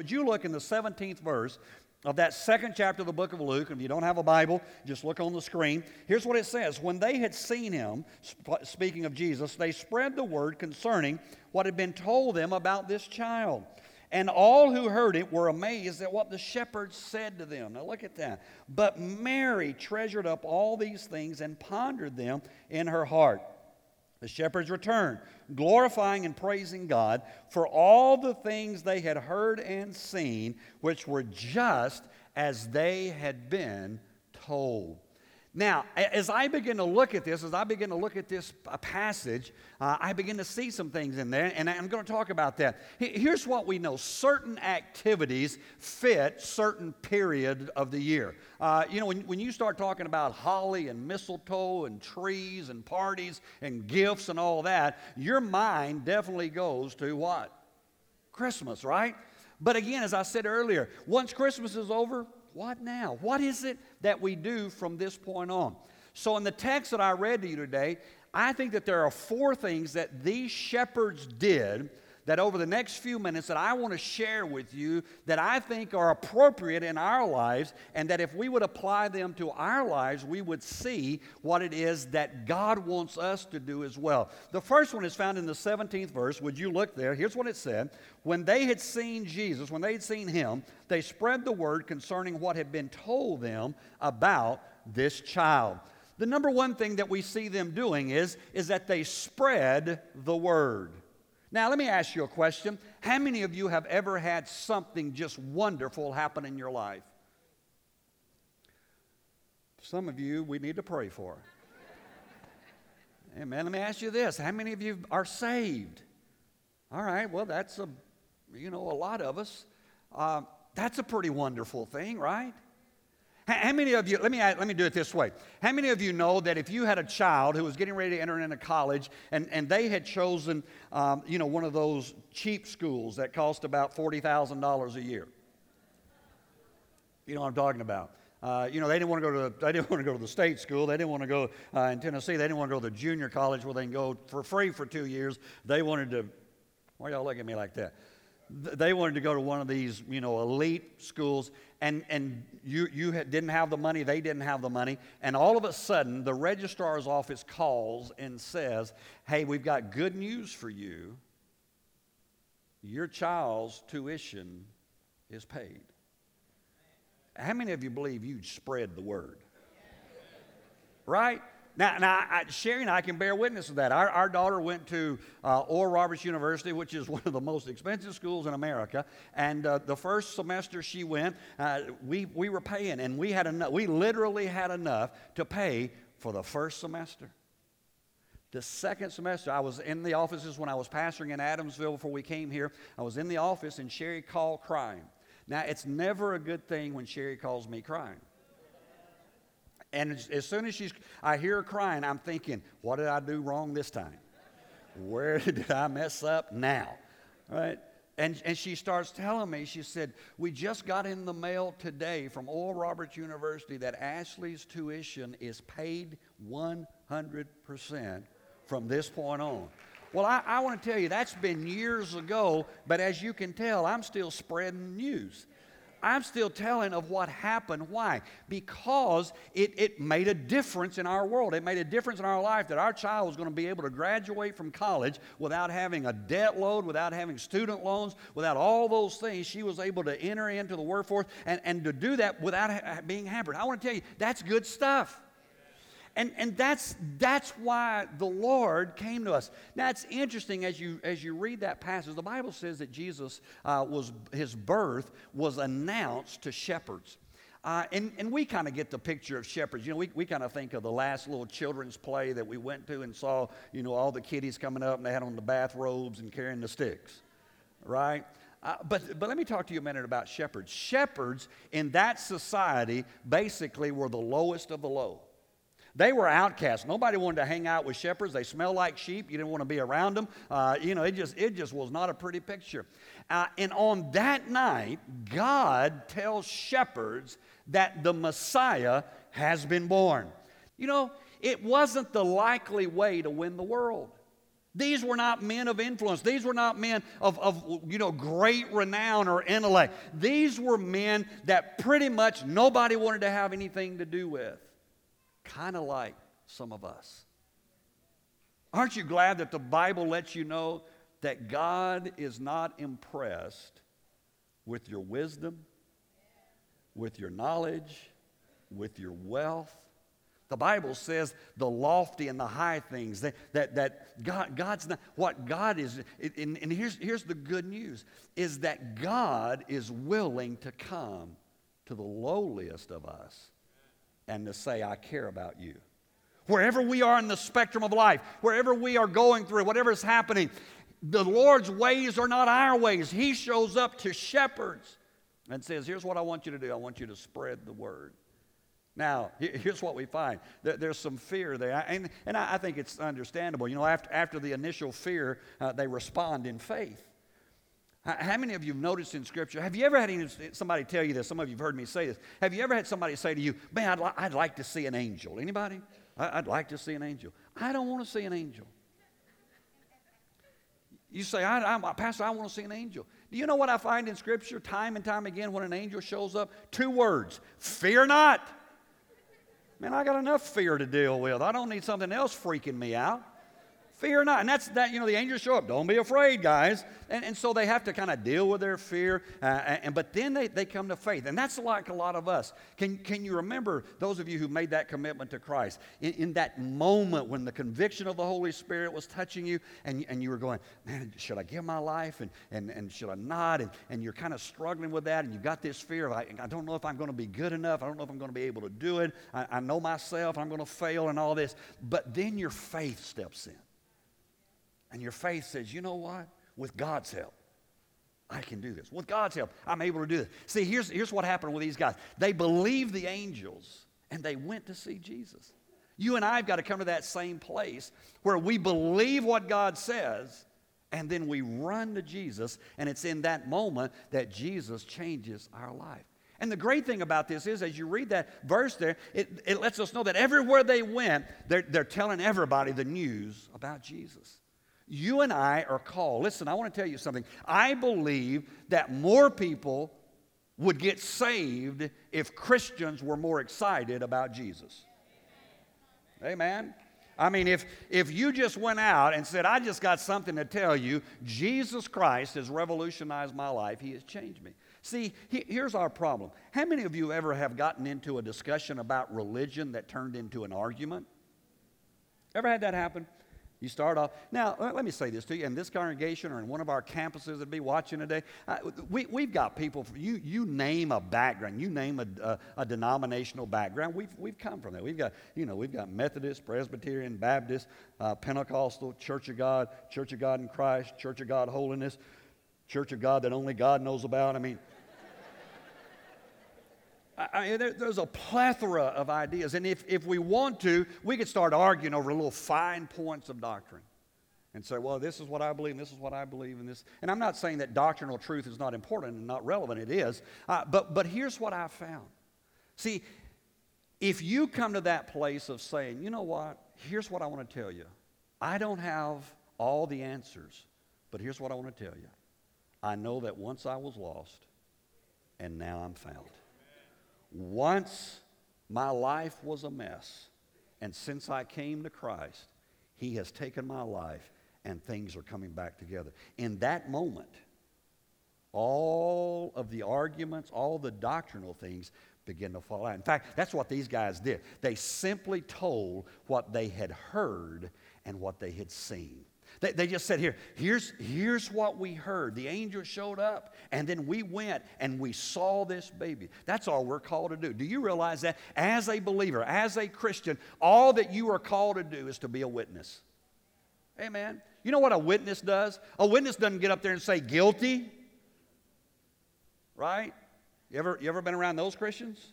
Would you look in the 17th verse of that second chapter of the book of Luke? And if you don't have a Bible, just look on the screen. Here's what it says When they had seen him, sp- speaking of Jesus, they spread the word concerning what had been told them about this child. And all who heard it were amazed at what the shepherds said to them. Now look at that. But Mary treasured up all these things and pondered them in her heart. The shepherds returned, glorifying and praising God for all the things they had heard and seen, which were just as they had been told. Now, as I begin to look at this, as I begin to look at this uh, passage, uh, I begin to see some things in there, and I'm going to talk about that. Here's what we know certain activities fit certain period of the year. Uh, you know, when, when you start talking about holly and mistletoe and trees and parties and gifts and all that, your mind definitely goes to what? Christmas, right? But again, as I said earlier, once Christmas is over, what now? What is it that we do from this point on? So, in the text that I read to you today, I think that there are four things that these shepherds did that over the next few minutes that I want to share with you that I think are appropriate in our lives and that if we would apply them to our lives, we would see what it is that God wants us to do as well. The first one is found in the 17th verse. Would you look there? Here's what it said. When they had seen Jesus, when they had seen him, they spread the word concerning what had been told them about this child. The number one thing that we see them doing is, is that they spread the word. Now, let me ask you a question. How many of you have ever had something just wonderful happen in your life? Some of you we need to pray for. Amen. Let me ask you this. How many of you are saved? All right, well, that's a, you know, a lot of us. Uh, that's a pretty wonderful thing, right? How many of you, let me, let me do it this way. How many of you know that if you had a child who was getting ready to enter into college and, and they had chosen, um, you know, one of those cheap schools that cost about $40,000 a year? You know what I'm talking about. Uh, you know, they didn't want to go to the, they didn't want to go to the state school. They didn't want to go uh, in Tennessee. They didn't want to go to the junior college where they can go for free for two years. They wanted to. Why y'all look at me like that? They wanted to go to one of these, you know, elite schools, and, and you, you didn't have the money, they didn't have the money, and all of a sudden the registrar's office calls and says, Hey, we've got good news for you. Your child's tuition is paid. How many of you believe you'd spread the word? Right? Now, now I, Sherry and I can bear witness to that. Our, our daughter went to uh, Oral Roberts University, which is one of the most expensive schools in America. And uh, the first semester she went, uh, we, we were paying, and we had enough. We literally had enough to pay for the first semester. The second semester, I was in the offices when I was pastoring in Adamsville before we came here. I was in the office, and Sherry called crying. Now, it's never a good thing when Sherry calls me crying. And as, soon as she's, I hear her crying, I'm thinking, what did I do wrong this time? Where did I mess up now? Right? And, and she starts telling me, she said, We just got in the mail today from Oral Roberts University that Ashley's tuition is paid 100% from this point on. Well, I, I want to tell you, that's been years ago, but as you can tell, I'm still spreading news. I'm still telling of what happened. Why? Because it, it made a difference in our world. It made a difference in our life that our child was going to be able to graduate from college without having a debt load, without having student loans, without all those things. She was able to enter into the workforce and, and to do that without ha- being hampered. I want to tell you, that's good stuff. And, and that's, that's why the Lord came to us. Now, it's interesting as you, as you read that passage, the Bible says that Jesus uh, was, his birth was announced to shepherds. Uh, and, and we kind of get the picture of shepherds. You know, we, we kind of think of the last little children's play that we went to and saw, you know, all the kiddies coming up and they had on the bathrobes and carrying the sticks, right? Uh, but, but let me talk to you a minute about shepherds. Shepherds in that society basically were the lowest of the low. They were outcasts. Nobody wanted to hang out with shepherds. They smell like sheep. You didn't want to be around them. Uh, you know, it just, it just was not a pretty picture. Uh, and on that night, God tells shepherds that the Messiah has been born. You know, it wasn't the likely way to win the world. These were not men of influence. These were not men of, of you know, great renown or intellect. These were men that pretty much nobody wanted to have anything to do with. Kind of like some of us. Aren't you glad that the Bible lets you know that God is not impressed with your wisdom, with your knowledge, with your wealth, the Bible says the lofty and the high things, that, that, that God, God's not, what God is, and, and here's, here's the good news, is that God is willing to come to the lowliest of us and to say, I care about you. Wherever we are in the spectrum of life, wherever we are going through, whatever is happening, the Lord's ways are not our ways. He shows up to shepherds and says, Here's what I want you to do I want you to spread the word. Now, here's what we find there's some fear there, and, and I think it's understandable. You know, after, after the initial fear, uh, they respond in faith. How many of you have noticed in Scripture? Have you ever had somebody tell you this? Some of you have heard me say this. Have you ever had somebody say to you, Man, I'd, li- I'd like to see an angel? Anybody? I- I'd like to see an angel. I don't want to see an angel. You say, I, am Pastor, I want to see an angel. Do you know what I find in Scripture time and time again when an angel shows up? Two words fear not. Man, I got enough fear to deal with. I don't need something else freaking me out. Fear or not. And that's that, you know, the angels show up. Don't be afraid, guys. And, and so they have to kind of deal with their fear. Uh, and, but then they, they come to faith. And that's like a lot of us. Can, can you remember those of you who made that commitment to Christ? In, in that moment when the conviction of the Holy Spirit was touching you and, and you were going, man, should I give my life and, and, and should I not? And, and you're kind of struggling with that and you've got this fear of, I, I don't know if I'm going to be good enough. I don't know if I'm going to be able to do it. I, I know myself. I'm going to fail and all this. But then your faith steps in. And your faith says, you know what? With God's help, I can do this. With God's help, I'm able to do this. See, here's, here's what happened with these guys they believed the angels and they went to see Jesus. You and I have got to come to that same place where we believe what God says and then we run to Jesus, and it's in that moment that Jesus changes our life. And the great thing about this is, as you read that verse there, it, it lets us know that everywhere they went, they're, they're telling everybody the news about Jesus. You and I are called. Listen, I want to tell you something. I believe that more people would get saved if Christians were more excited about Jesus. Amen. I mean, if, if you just went out and said, I just got something to tell you, Jesus Christ has revolutionized my life, He has changed me. See, he, here's our problem. How many of you ever have gotten into a discussion about religion that turned into an argument? Ever had that happen? You start off. Now, let me say this to you. In this congregation or in one of our campuses that be watching today, we, we've got people, you, you name a background, you name a, a, a, denominational background, we've, we've come from that. We've got, you know, we've got Methodist, Presbyterian, Baptist, uh, Pentecostal, Church of God, Church of God in Christ, Church of God Holiness, Church of God that only God knows about. I mean, I mean, there, there's a plethora of ideas. And if, if we want to, we could start arguing over little fine points of doctrine and say, well, this is what I believe, and this is what I believe, and this. And I'm not saying that doctrinal truth is not important and not relevant. It is. Uh, but, but here's what I found. See, if you come to that place of saying, you know what, here's what I want to tell you. I don't have all the answers, but here's what I want to tell you. I know that once I was lost, and now I'm found. Once my life was a mess, and since I came to Christ, He has taken my life and things are coming back together. In that moment, all of the arguments, all the doctrinal things begin to fall out. In fact, that's what these guys did. They simply told what they had heard and what they had seen. They, they just said, Here, here's, here's what we heard. The angel showed up, and then we went and we saw this baby. That's all we're called to do. Do you realize that? As a believer, as a Christian, all that you are called to do is to be a witness. Amen. You know what a witness does? A witness doesn't get up there and say guilty. Right? You ever, you ever been around those Christians?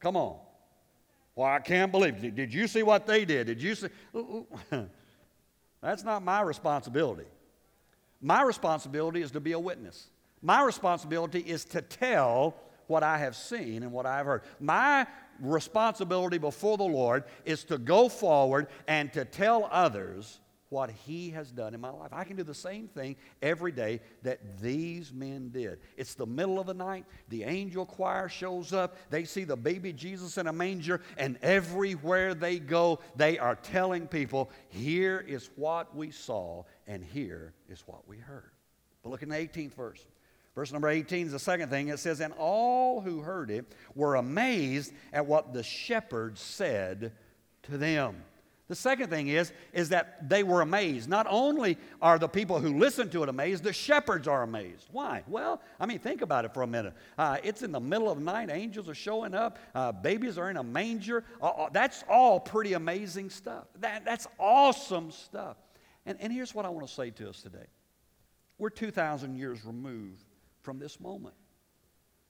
Come on. Well, I can't believe. Did, did you see what they did? Did you see? That's not my responsibility. My responsibility is to be a witness. My responsibility is to tell what I have seen and what I have heard. My responsibility before the Lord is to go forward and to tell others what he has done in my life. I can do the same thing every day that these men did. It's the middle of the night, the angel choir shows up, they see the baby Jesus in a manger, and everywhere they go, they are telling people, here is what we saw, and here is what we heard. But look in the 18th verse. Verse number 18 is the second thing. It says, And all who heard it were amazed at what the shepherds said to them. The second thing is, is that they were amazed. Not only are the people who listen to it amazed, the shepherds are amazed. Why? Well, I mean, think about it for a minute. Uh, it's in the middle of the night, angels are showing up, uh, babies are in a manger. Uh, uh that's all pretty amazing stuff. That, that's awesome stuff. And, and here's what I want to say to us today we're 2,000 years removed from this moment.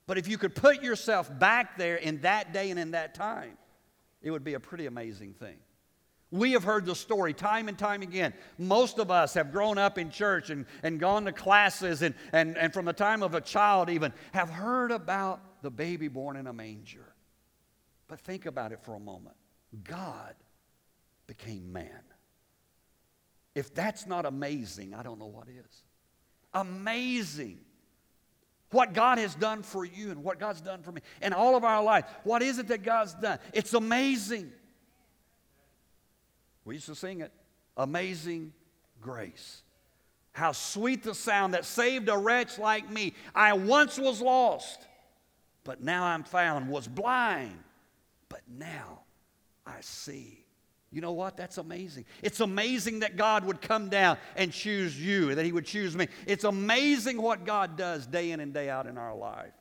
But if you could put yourself back there in that day and in that time, it would be a pretty amazing thing. We have heard the story time and time again. Most of us have grown up in church and, and gone to classes, and, and, and from the time of a child, even, have heard about the baby born in a manger. But think about it for a moment God became man. If that's not amazing, I don't know what is. Amazing. What God has done for you and what God's done for me and all of our life. What is it that God's done? It's amazing. We used to sing it Amazing Grace. How sweet the sound that saved a wretch like me. I once was lost, but now I'm found, was blind, but now I see. You know what? That's amazing. It's amazing that God would come down and choose you, that He would choose me. It's amazing what God does day in and day out in our life.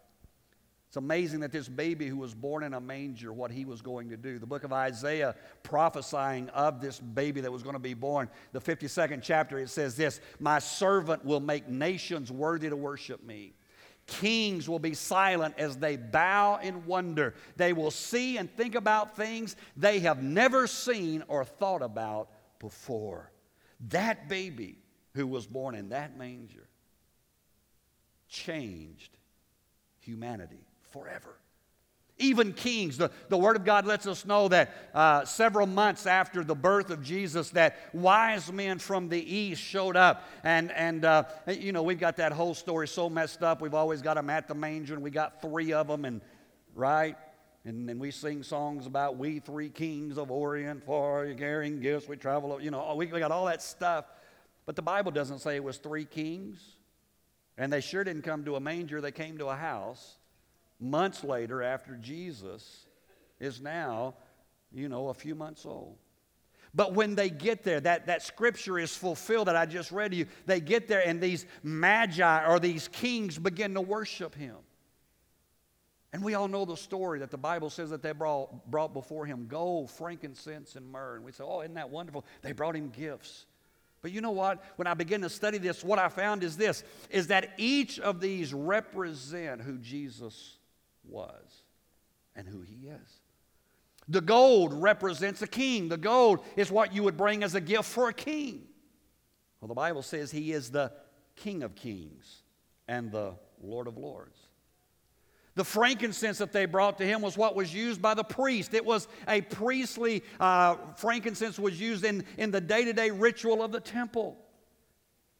It's amazing that this baby who was born in a manger, what he was going to do. The book of Isaiah prophesying of this baby that was going to be born, the 52nd chapter, it says this My servant will make nations worthy to worship me. Kings will be silent as they bow in wonder. They will see and think about things they have never seen or thought about before. That baby who was born in that manger changed humanity forever. Even kings, the, the Word of God lets us know that uh, several months after the birth of Jesus, that wise men from the east showed up. And, and uh, you know, we've got that whole story so messed up. We've always got them at the manger, and we got three of them, and right? And then we sing songs about we three kings of Orient for carrying gifts. We travel, you know, we, we got all that stuff. But the Bible doesn't say it was three kings. And they sure didn't come to a manger, they came to a house months later after Jesus is now, you know, a few months old. But when they get there, that, that scripture is fulfilled that I just read to you. They get there, and these magi or these kings begin to worship him. And we all know the story that the Bible says that they brought, brought before him gold, frankincense, and myrrh. And we say, oh, isn't that wonderful? They brought him gifts. But you know what? When I begin to study this, what I found is this is that each of these represent who Jesus was and who he is. The gold represents a king. The gold is what you would bring as a gift for a king. Well, the Bible says he is the King of kings and the Lord of lords. The frankincense that they brought to him was what was used by the priest. It was a priestly uh, frankincense was used in, in the day to day ritual of the temple.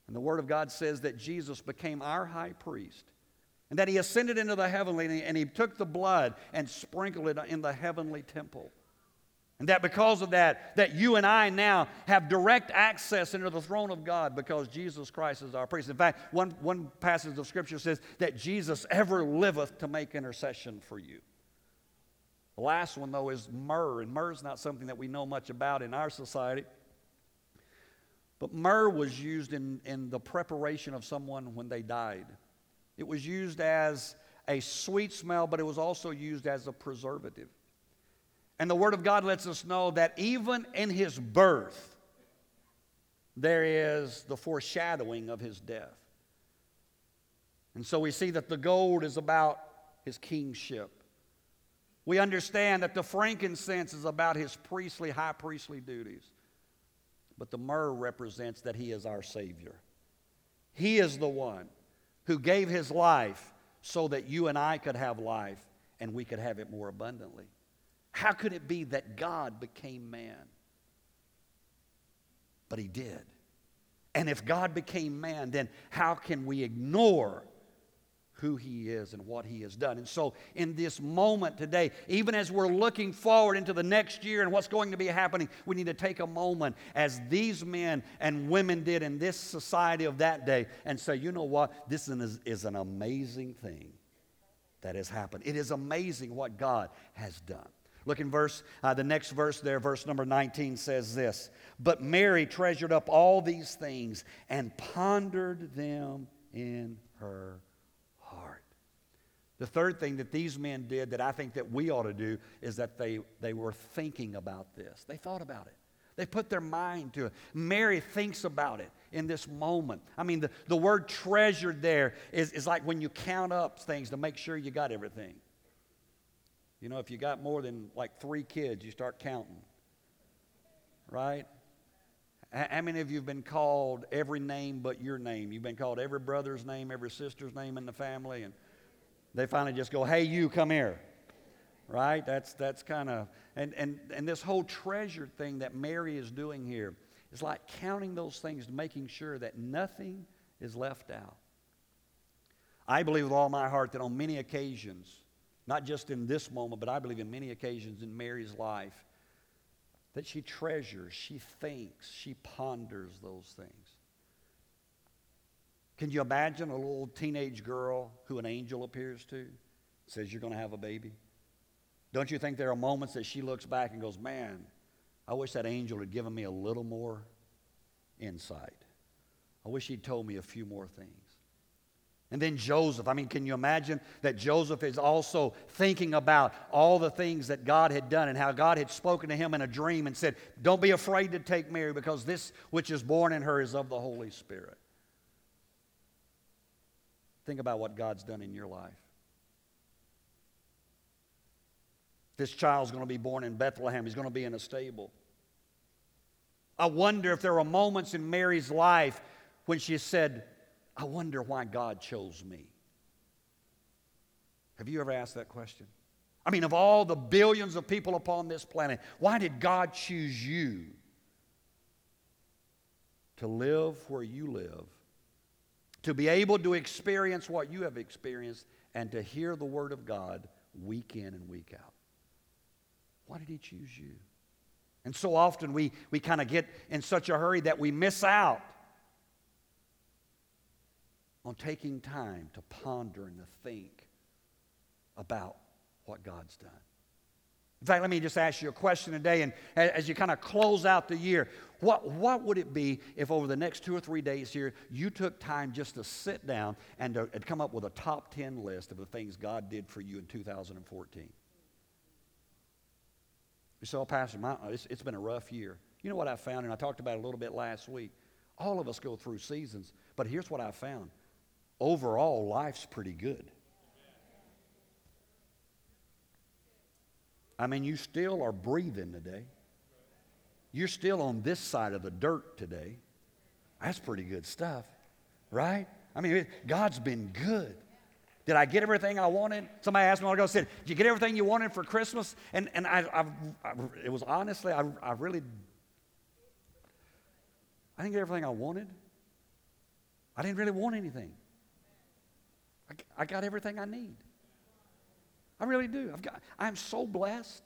And the Word of God says that Jesus became our high priest and that he ascended into the heavenly and he took the blood and sprinkled it in the heavenly temple. And that because of that, that you and I now have direct access into the throne of God because Jesus Christ is our priest. In fact, one, one passage of Scripture says that Jesus ever liveth to make intercession for you. The last one, though, is myrrh. And myrrh is not something that we know much about in our society. But myrrh was used in, in the preparation of someone when they died. It was used as a sweet smell, but it was also used as a preservative. And the Word of God lets us know that even in his birth, there is the foreshadowing of his death. And so we see that the gold is about his kingship. We understand that the frankincense is about his priestly, high priestly duties. But the myrrh represents that he is our Savior. He is the one who gave his life so that you and I could have life and we could have it more abundantly. How could it be that God became man? but he did. And if God became man, then how can we ignore who he is and what he has done? And so, in this moment today, even as we're looking forward into the next year and what's going to be happening, we need to take a moment, as these men and women did in this society of that day, and say, you know what? This is, is an amazing thing that has happened. It is amazing what God has done. Look in verse, uh, the next verse there, verse number 19 says this But Mary treasured up all these things and pondered them in her. The third thing that these men did that I think that we ought to do is that they, they were thinking about this. They thought about it. They put their mind to it. Mary thinks about it in this moment. I mean, the, the word treasured there is, is like when you count up things to make sure you got everything. You know, if you got more than like three kids, you start counting. Right? How many of you have been called every name but your name? You've been called every brother's name, every sister's name in the family, and they finally just go, hey, you, come here. Right? That's, that's kind of, and, and, and this whole treasure thing that Mary is doing here is like counting those things, making sure that nothing is left out. I believe with all my heart that on many occasions, not just in this moment, but I believe in many occasions in Mary's life, that she treasures, she thinks, she ponders those things. Can you imagine a little teenage girl who an angel appears to, says, You're going to have a baby? Don't you think there are moments that she looks back and goes, Man, I wish that angel had given me a little more insight. I wish he'd told me a few more things. And then Joseph. I mean, can you imagine that Joseph is also thinking about all the things that God had done and how God had spoken to him in a dream and said, Don't be afraid to take Mary because this which is born in her is of the Holy Spirit. Think about what God's done in your life. This child's going to be born in Bethlehem, he's going to be in a stable. I wonder if there were moments in Mary's life when she said, I wonder why God chose me. Have you ever asked that question? I mean, of all the billions of people upon this planet, why did God choose you to live where you live, to be able to experience what you have experienced, and to hear the Word of God week in and week out? Why did He choose you? And so often we, we kind of get in such a hurry that we miss out on taking time to ponder and to think about what God's done. In fact, let me just ask you a question today, and as you kind of close out the year, what, what would it be if over the next two or three days here, you took time just to sit down and to and come up with a top 10 list of the things God did for you in 2014? You saw, oh, Pastor, my, uh, it's, it's been a rough year. You know what I found, and I talked about it a little bit last week? All of us go through seasons, but here's what I found overall, life's pretty good. I mean, you still are breathing today. You're still on this side of the dirt today. That's pretty good stuff, right? I mean, God's been good. Did I get everything I wanted? Somebody asked me a while ago, said, Did you get everything you wanted for Christmas? And, and I, I, I it was honestly, I, I really, I didn't get everything I wanted. I didn't really want anything. I, I got everything I need. I really do. I've got, I'm so blessed.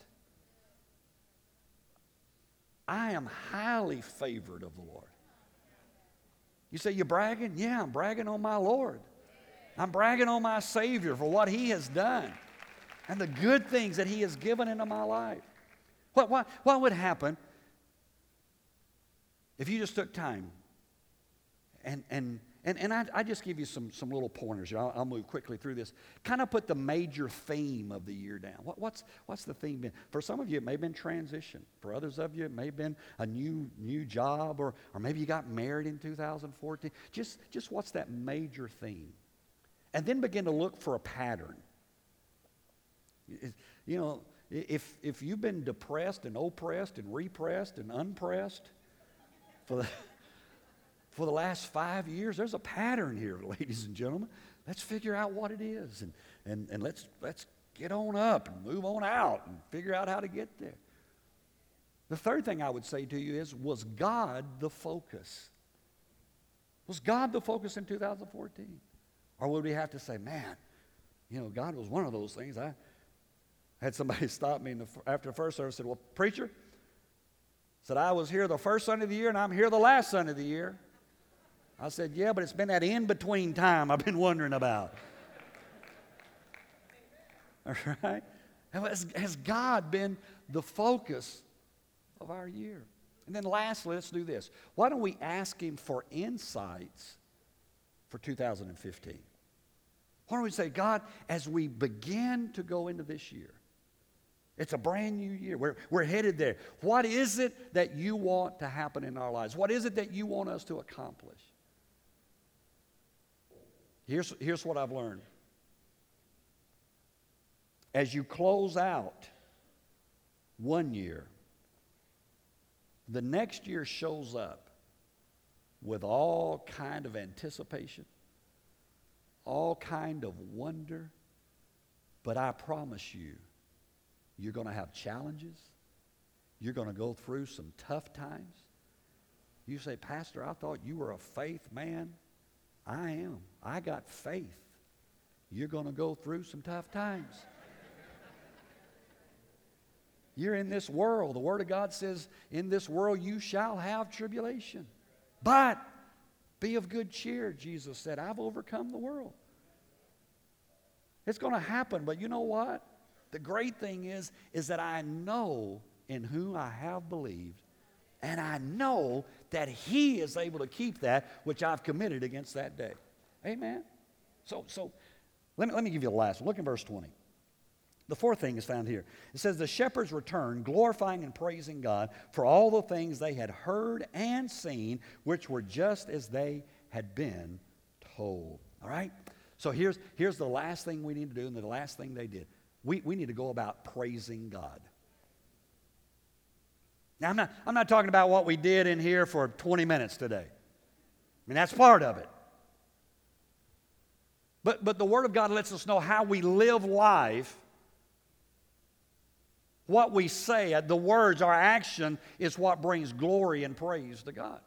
I am highly favored of the Lord. You say you're bragging? Yeah, I'm bragging on my Lord. I'm bragging on my Savior for what He has done and the good things that He has given into my life. What, what, what would happen if you just took time and, and and, and I, I just give you some, some little pointers. I'll, I'll move quickly through this. Kind of put the major theme of the year down. What, what's, what's the theme been? For some of you, it may have been transition. For others of you, it may have been a new, new job, or, or maybe you got married in 2014. Just, just what's that major theme? And then begin to look for a pattern. You know, if, if you've been depressed and oppressed and repressed and unpressed for the for the last five years. There's a pattern here, ladies and gentlemen. Let's figure out what it is and, and, and let's, let's get on up and move on out and figure out how to get there. The third thing I would say to you is was God the focus? Was God the focus in 2014? Or would we have to say, man, you know, God was one of those things. I had somebody stop me the, after the first service and said, Well, preacher, said I was here the first Sunday of the year and I'm here the last Sunday of the year. I said, Yeah, but it's been that in between time I've been wondering about. All right? Has, has God been the focus of our year? And then lastly, let's do this. Why don't we ask Him for insights for 2015? Why don't we say, God, as we begin to go into this year, it's a brand new year. We're, we're headed there. What is it that you want to happen in our lives? What is it that you want us to accomplish? Here's, here's what I've learned. As you close out one year, the next year shows up with all kind of anticipation, all kind of wonder, but I promise you, you're going to have challenges. You're going to go through some tough times. You say, Pastor, I thought you were a faith man. I am. I got faith. You're going to go through some tough times. You're in this world. The Word of God says, In this world you shall have tribulation. But be of good cheer, Jesus said. I've overcome the world. It's going to happen, but you know what? The great thing is, is that I know in whom I have believed, and I know that He is able to keep that which I've committed against that day. Amen. So, so let me, let me give you the last one. Look in verse 20. The fourth thing is found here. It says, The shepherds returned, glorifying and praising God for all the things they had heard and seen, which were just as they had been told. All right? So here's, here's the last thing we need to do, and the last thing they did. We, we need to go about praising God. Now, I'm not, I'm not talking about what we did in here for 20 minutes today. I mean, that's part of it. But, but the Word of God lets us know how we live life what we say, uh, the words, our action is what brings glory and praise to God.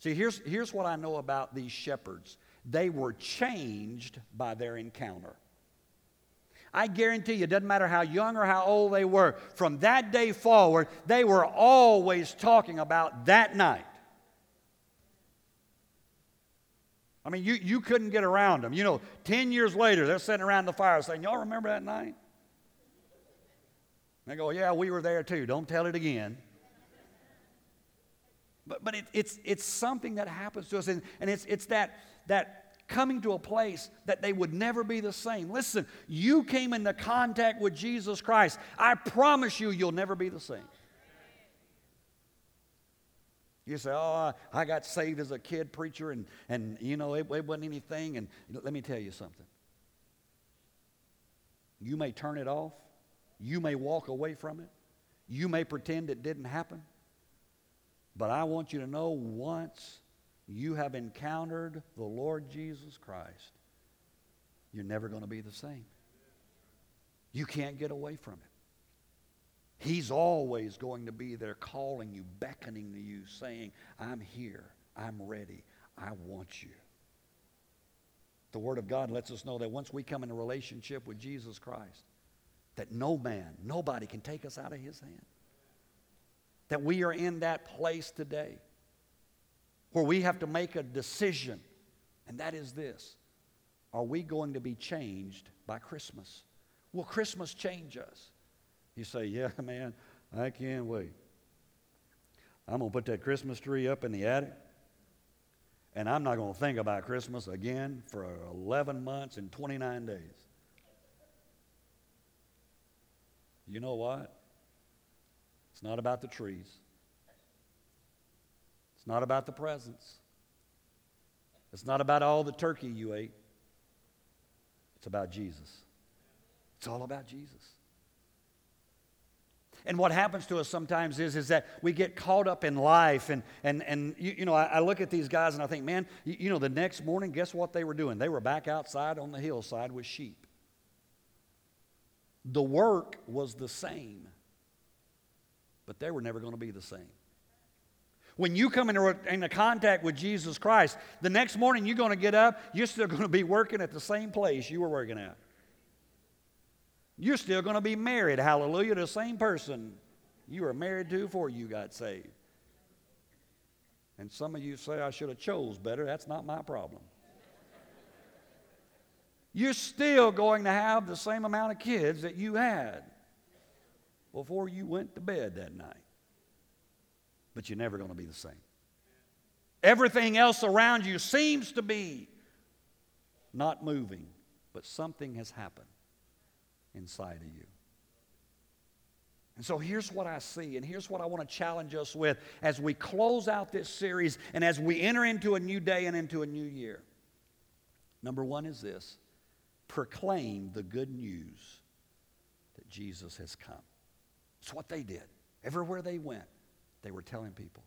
See, here's, here's what I know about these shepherds they were changed by their encounter. I guarantee you, it doesn't matter how young or how old they were, from that day forward, they were always talking about that night. I mean, you, you couldn't get around them. You know, 10 years later, they're sitting around the fire saying, Y'all remember that night? they go, Yeah, we were there too. Don't tell it again. But, but it, it's, it's something that happens to us, and, and it's, it's that, that coming to a place that they would never be the same. Listen, you came into contact with Jesus Christ. I promise you, you'll never be the same. You say, Oh, I got saved as a kid preacher, and, and you know, it, it wasn't anything. And let me tell you something. You may turn it off, you may walk away from it. You may pretend it didn't happen. But I want you to know once you have encountered the Lord Jesus Christ, you're never going to be the same. You can't get away from it. He's always going to be there calling you, beckoning to you, saying, I'm here, I'm ready, I want you. The Word of God lets us know that once we come in a relationship with Jesus Christ, that no man, nobody can take us out of his hand. That we are in that place today where we have to make a decision, and that is this Are we going to be changed by Christmas? Will Christmas change us? You say, Yeah, man, I can't wait. I'm going to put that Christmas tree up in the attic, and I'm not going to think about Christmas again for 11 months and 29 days. You know what? It's not about the trees. Not about the presents. It's not about all the turkey you ate. It's about Jesus. It's all about Jesus. And what happens to us sometimes is, is that we get caught up in life. And, and, and you, you know, I, I, look at these guys and I think, man, you, you know, the next morning, guess what they were doing? They were back outside on the hillside with sheep. The work was the same. but they were never going to be the same. When you come into, into contact with Jesus Christ, the next morning you're going to get up, you're still going to be working at the same place you were working at. You're still going to be married, hallelujah, to the same person you were married to before you got saved. And some of you say, I should have chose better. That's not my problem. You're still going to have the same amount of kids that you had before you went to bed that night but you're never going to be the same. Everything else around you seems to be not moving, but something has happened inside of you. And so here's what I see, and here's what I want to challenge us with as we close out this series and as we enter into a new day and into a new year. Number one is this proclaim the good news that Jesus has come. It's what they did. Everywhere they went, they were telling people.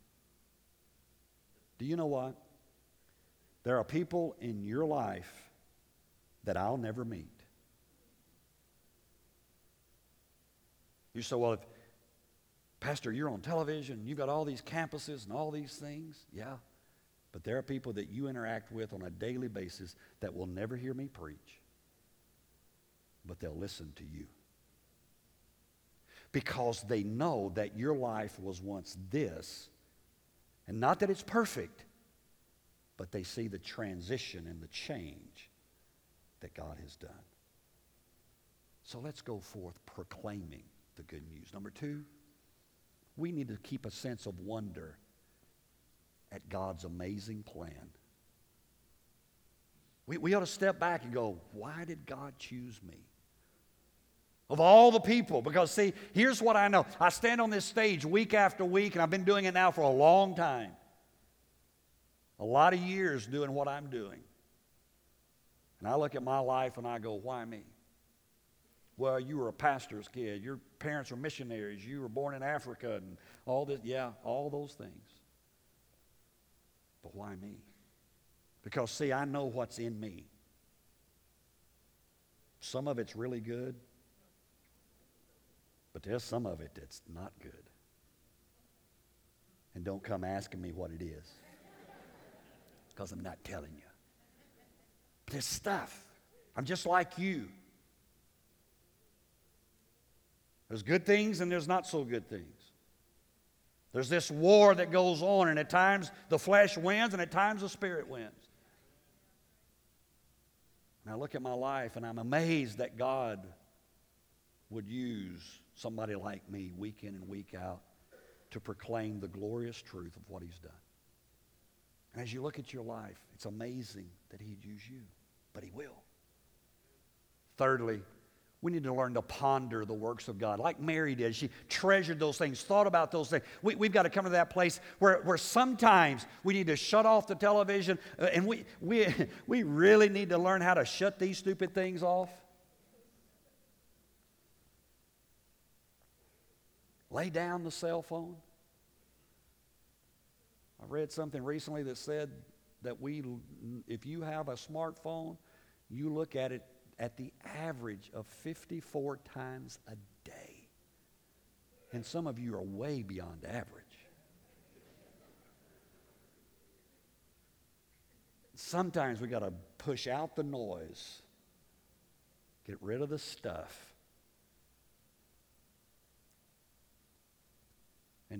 Do you know what? There are people in your life that I'll never meet. You say, well, if, Pastor, you're on television, you've got all these campuses and all these things. Yeah. But there are people that you interact with on a daily basis that will never hear me preach, but they'll listen to you because they know that your life was once this. And not that it's perfect, but they see the transition and the change that God has done. So let's go forth proclaiming the good news. Number two, we need to keep a sense of wonder at God's amazing plan. We, we ought to step back and go, why did God choose me? Of all the people. Because, see, here's what I know I stand on this stage week after week, and I've been doing it now for a long time. A lot of years doing what I'm doing. And I look at my life and I go, why me? Well, you were a pastor's kid. Your parents were missionaries. You were born in Africa and all this. Yeah, all those things. But why me? Because, see, I know what's in me. Some of it's really good, but there's some of it that's not good. And don't come asking me what it is, because I'm not telling you. But there's stuff. I'm just like you. There's good things and there's not so good things. There's this war that goes on, and at times the flesh wins, and at times the spirit wins. And I look at my life and I'm amazed that God would use somebody like me week in and week out to proclaim the glorious truth of what he's done. And as you look at your life, it's amazing that he'd use you, but he will. Thirdly, we need to learn to ponder the works of God. Like Mary did, she treasured those things, thought about those things. We, have got to come to that place where, where sometimes we need to shut off the television, uh, and we, we, we really need to learn how to shut these stupid things off. Lay down the cell phone. I read something recently that said that we, if you have a smartphone, you look at it at the average of 54 times a day. And some of you are way beyond average. Sometimes we got to push out the noise, get rid of the stuff,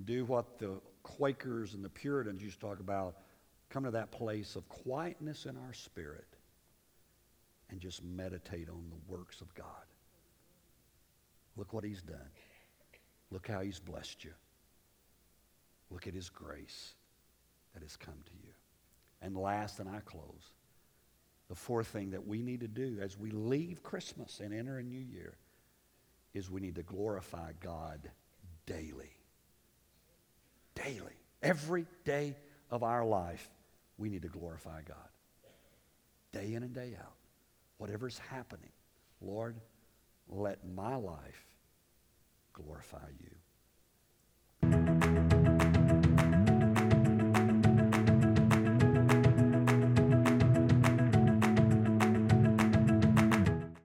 and do what the Quakers and the Puritans used to talk about come to that place of quietness in our spirit and just meditate on the works of God. Look what He's done. Look how He's blessed you. Look at His grace that has come to you. And last, and I close, the fourth thing that we need to do as we leave Christmas and enter a new year is we need to glorify God daily daily, every day of our life, we need to glorify God. Day in and day out. Whatever's happening, Lord, let my life glorify you.